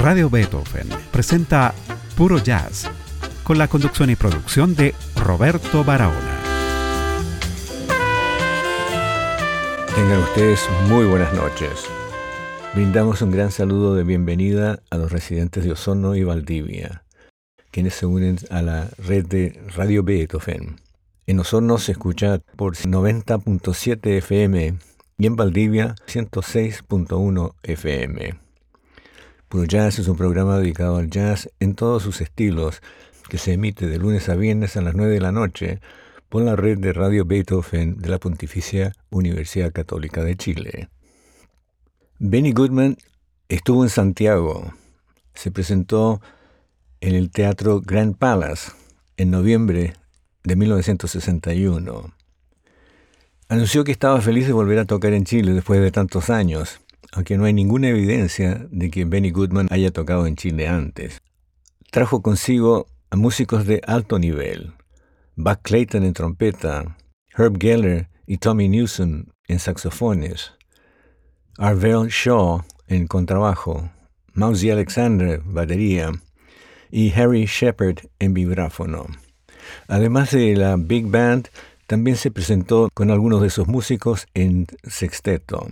Radio Beethoven presenta Puro Jazz con la conducción y producción de Roberto Barahona. Tengan ustedes muy buenas noches. Brindamos un gran saludo de bienvenida a los residentes de Osorno y Valdivia, quienes se unen a la red de Radio Beethoven. En Osorno se escucha por 90.7 FM y en Valdivia 106.1 FM. Puro Jazz es un programa dedicado al jazz en todos sus estilos, que se emite de lunes a viernes a las 9 de la noche por la red de Radio Beethoven de la Pontificia Universidad Católica de Chile. Benny Goodman estuvo en Santiago. Se presentó en el Teatro Grand Palace en noviembre de 1961. Anunció que estaba feliz de volver a tocar en Chile después de tantos años aunque no hay ninguna evidencia de que Benny Goodman haya tocado en Chile antes. Trajo consigo a músicos de alto nivel, Buck Clayton en trompeta, Herb Geller y Tommy Newsom en saxofones, Arvell Shaw en contrabajo, Mousy Alexander batería y Harry Shepard en vibráfono. Además de la Big Band, también se presentó con algunos de sus músicos en sexteto.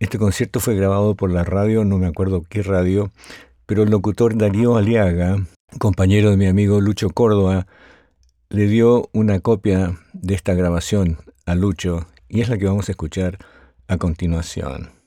Este concierto fue grabado por la radio, no me acuerdo qué radio, pero el locutor Darío Aliaga, compañero de mi amigo Lucho Córdoba, le dio una copia de esta grabación a Lucho y es la que vamos a escuchar a continuación.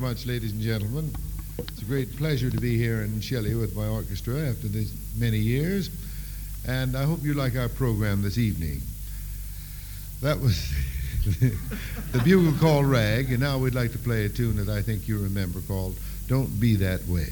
Much, ladies and gentlemen. It's a great pleasure to be here in Shelley with my orchestra after these many years, and I hope you like our program this evening. That was the bugle called Rag, and now we'd like to play a tune that I think you remember called Don't Be That Way.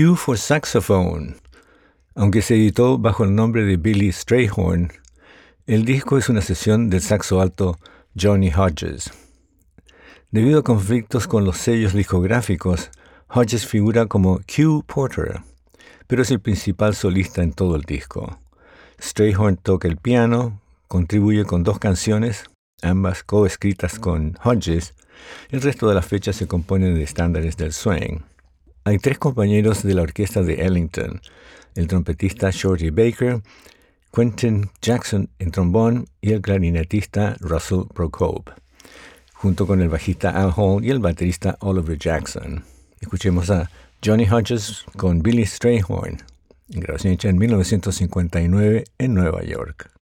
Q for Saxophone. Aunque se editó bajo el nombre de Billy Strayhorn, el disco es una sesión del saxo alto Johnny Hodges. Debido a conflictos con los sellos discográficos, Hodges figura como Q Porter, pero es el principal solista en todo el disco. Strayhorn toca el piano, contribuye con dos canciones, ambas coescritas con Hodges. El resto de las fechas se componen de estándares del swing. Hay tres compañeros de la orquesta de Ellington, el trompetista Shorty Baker, Quentin Jackson en trombón y el clarinetista Russell Procope, junto con el bajista Al Hall y el baterista Oliver Jackson. Escuchemos a Johnny Hodges con Billy Strayhorn, grabación hecha en 1959 en Nueva York.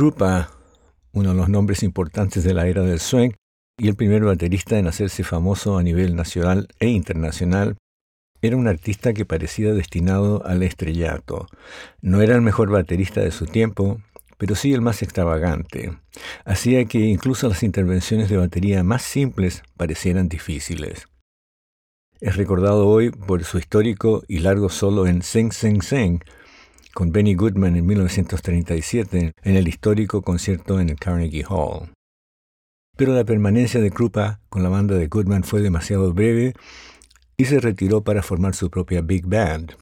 Krupa, uno de los nombres importantes de la era del swing y el primer baterista en hacerse famoso a nivel nacional e internacional, era un artista que parecía destinado al estrellato. No era el mejor baterista de su tiempo, pero sí el más extravagante. Hacía que incluso las intervenciones de batería más simples parecieran difíciles. Es recordado hoy por su histórico y largo solo en Sing Sing Sing, con Benny Goodman en 1937 en el histórico concierto en el Carnegie Hall. Pero la permanencia de Krupa con la banda de Goodman fue demasiado breve y se retiró para formar su propia big band.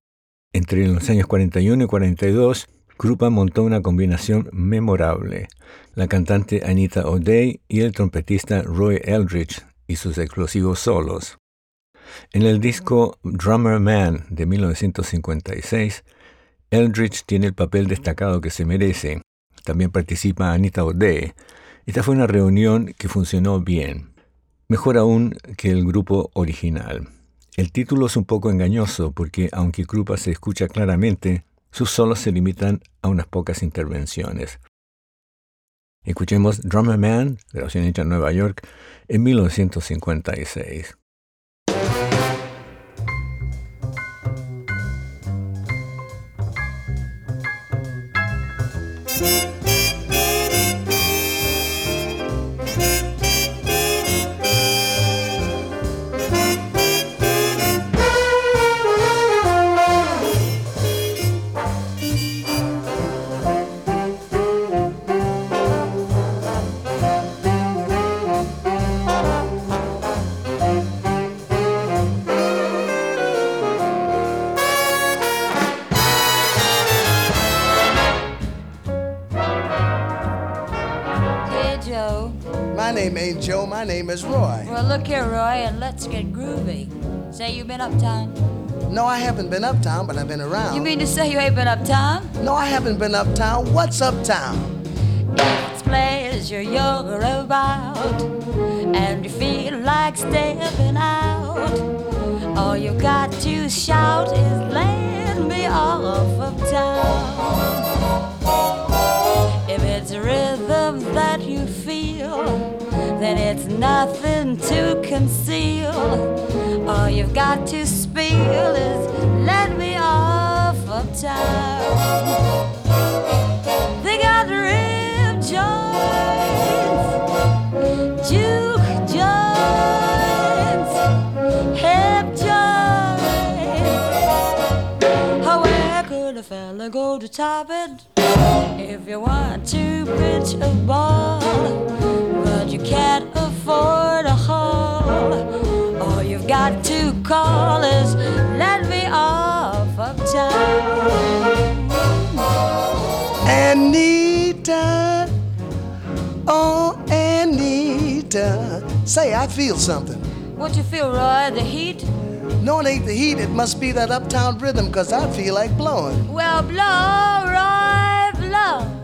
Entre los años 41 y 42, Krupa montó una combinación memorable, la cantante Anita O'Day y el trompetista Roy Eldridge y sus explosivos solos. En el disco Drummer Man de 1956, Eldridge tiene el papel destacado que se merece. También participa Anita O'Day. Esta fue una reunión que funcionó bien, mejor aún que el grupo original. El título es un poco engañoso porque aunque Krupa se escucha claramente, sus solos se limitan a unas pocas intervenciones. Escuchemos Drummer Man, grabación hecha en Nueva York, en 1956. Name is Roy. Well, look here, Roy, and let's get groovy. Say you've been uptown. No, I haven't been uptown, but I've been around. You mean to say you ain't been uptown? No, I haven't been uptown. What's uptown? It's pleasure you're about, and you feel like stepping out. All you got to shout is let me off of then it's nothing to conceal. All you've got to spill is let me off of town. They got rib joints, juke joints, hip joints. How where could a fella go to top it? If you want to pitch a ball, you can't afford a hall, all you've got to call is let me off of town. Anita, oh Anita, say I feel something. What you feel, Roy? The heat? No, it ain't the heat. It must be that uptown rhythm, cause I feel like blowing. Well, blow, Roy, blow.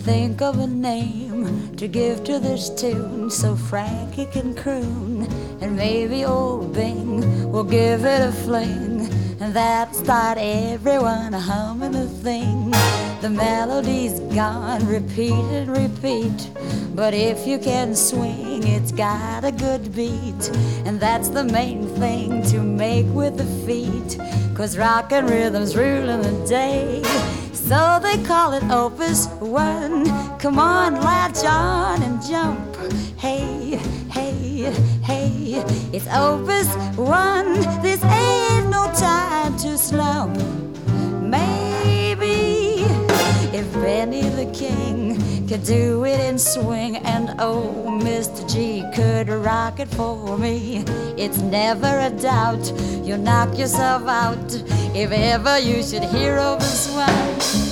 Think of a name to give to this tune so Frankie can croon. And maybe old Bing will give it a fling. And that'll start everyone humming the thing. The melody's gone, repeat and repeat. But if you can swing, it's got a good beat. And that's the main thing to make with the feet. Cause rock and rhythm's ruling the day. So they call it Opus One. Come on, latch on and jump. Hey, hey, hey, it's Opus One. This ain't no time to slump. Maybe Benny the King could do it in swing, and oh, Mr. G could rock it for me. It's never a doubt you'll knock yourself out if ever you should hear of a swine.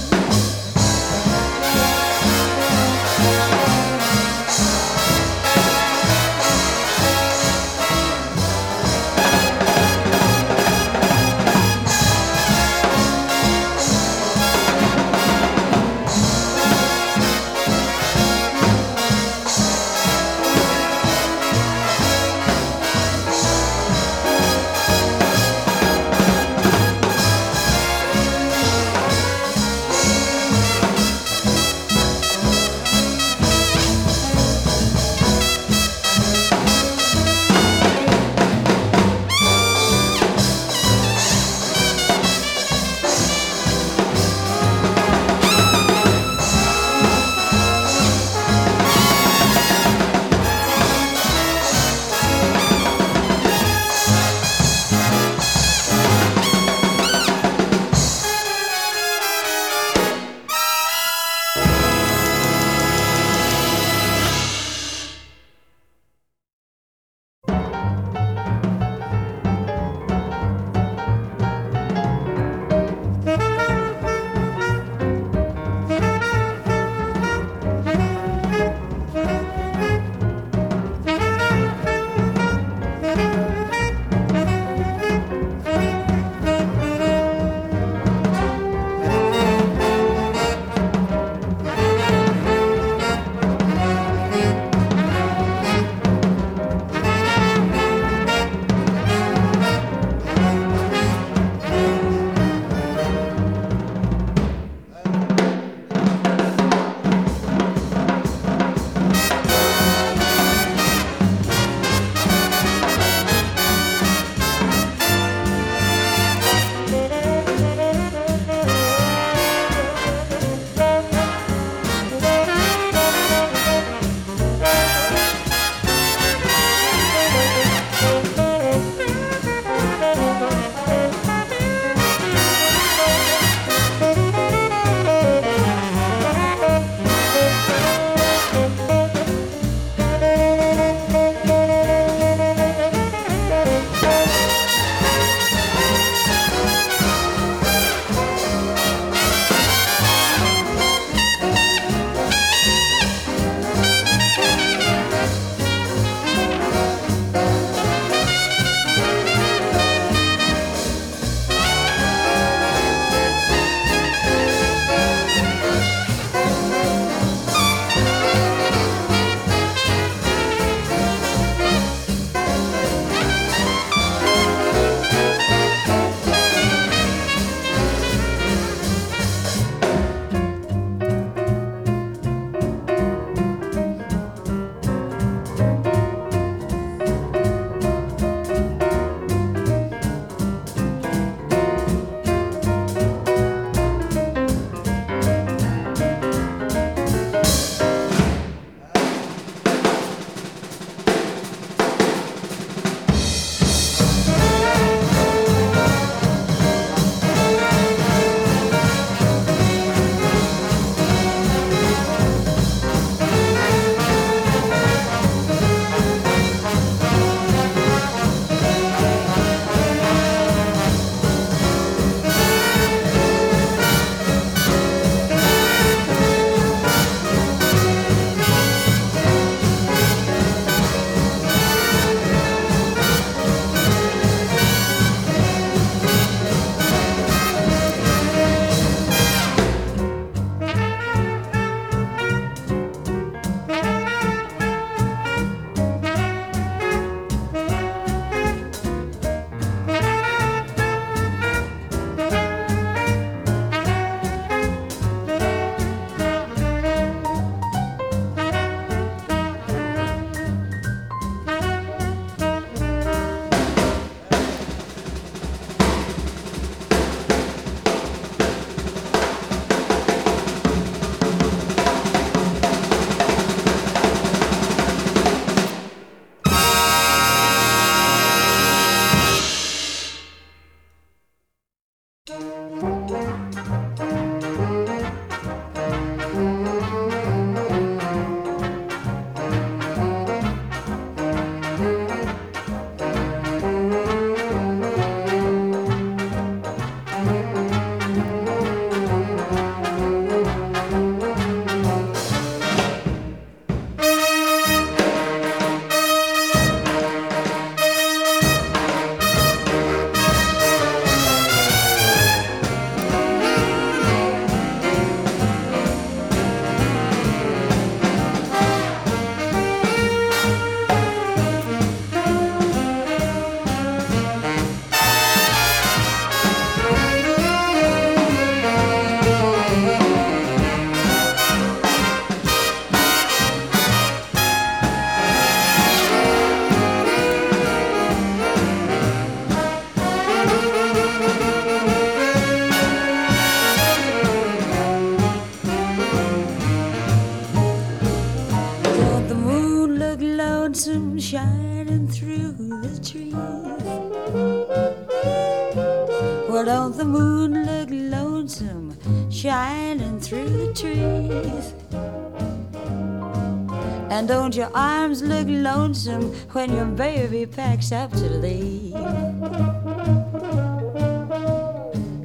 And don't your arms look lonesome when your baby packs up to leave?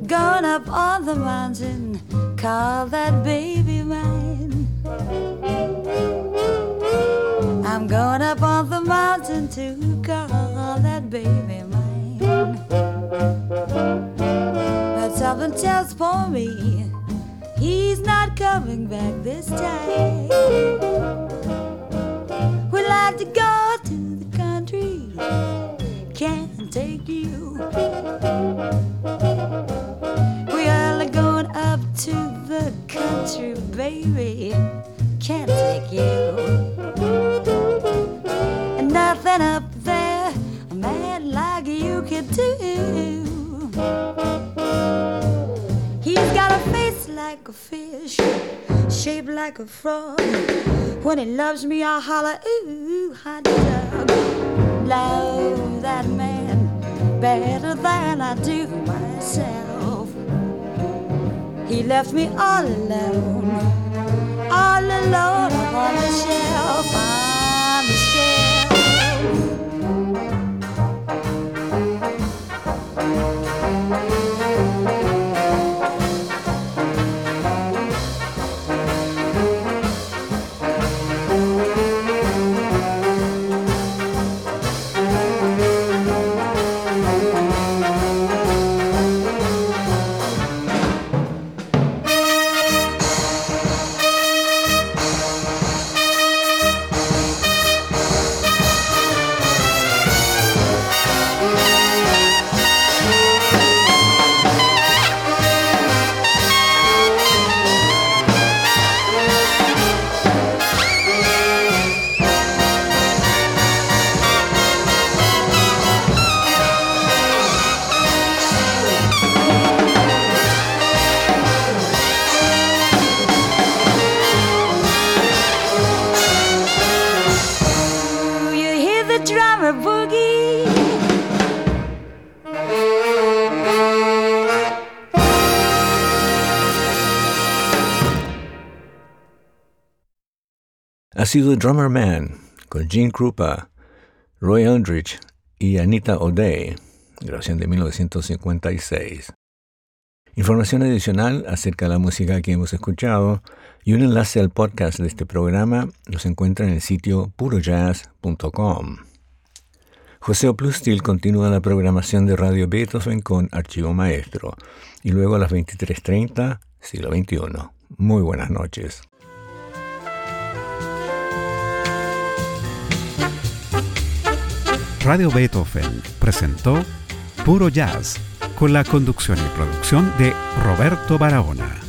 Gone up on the mountain, call that baby mine. I'm going up on the mountain to call that baby mine. But something tells for me he's not coming back this time. Like to go to the country, can't take you. We are going up to the country, baby, can't take you. And nothing up there a man like you can do. He's got a face like a fish, shaped like a frog. When he loves me, I holler, ooh, hot dog. Love that man better than I do myself. He left me all alone, all alone on the shelf, sido Drummer Man con Gene Krupa, Roy Eldridge y Anita O'Day, grabación de 1956. Información adicional acerca de la música que hemos escuchado y un enlace al podcast de este programa los encuentra en el sitio purojazz.com. José Oplustil continúa la programación de Radio Beethoven con Archivo Maestro y luego a las 23.30, siglo XXI. Muy buenas noches. Radio Beethoven presentó Puro Jazz con la conducción y producción de Roberto Barahona.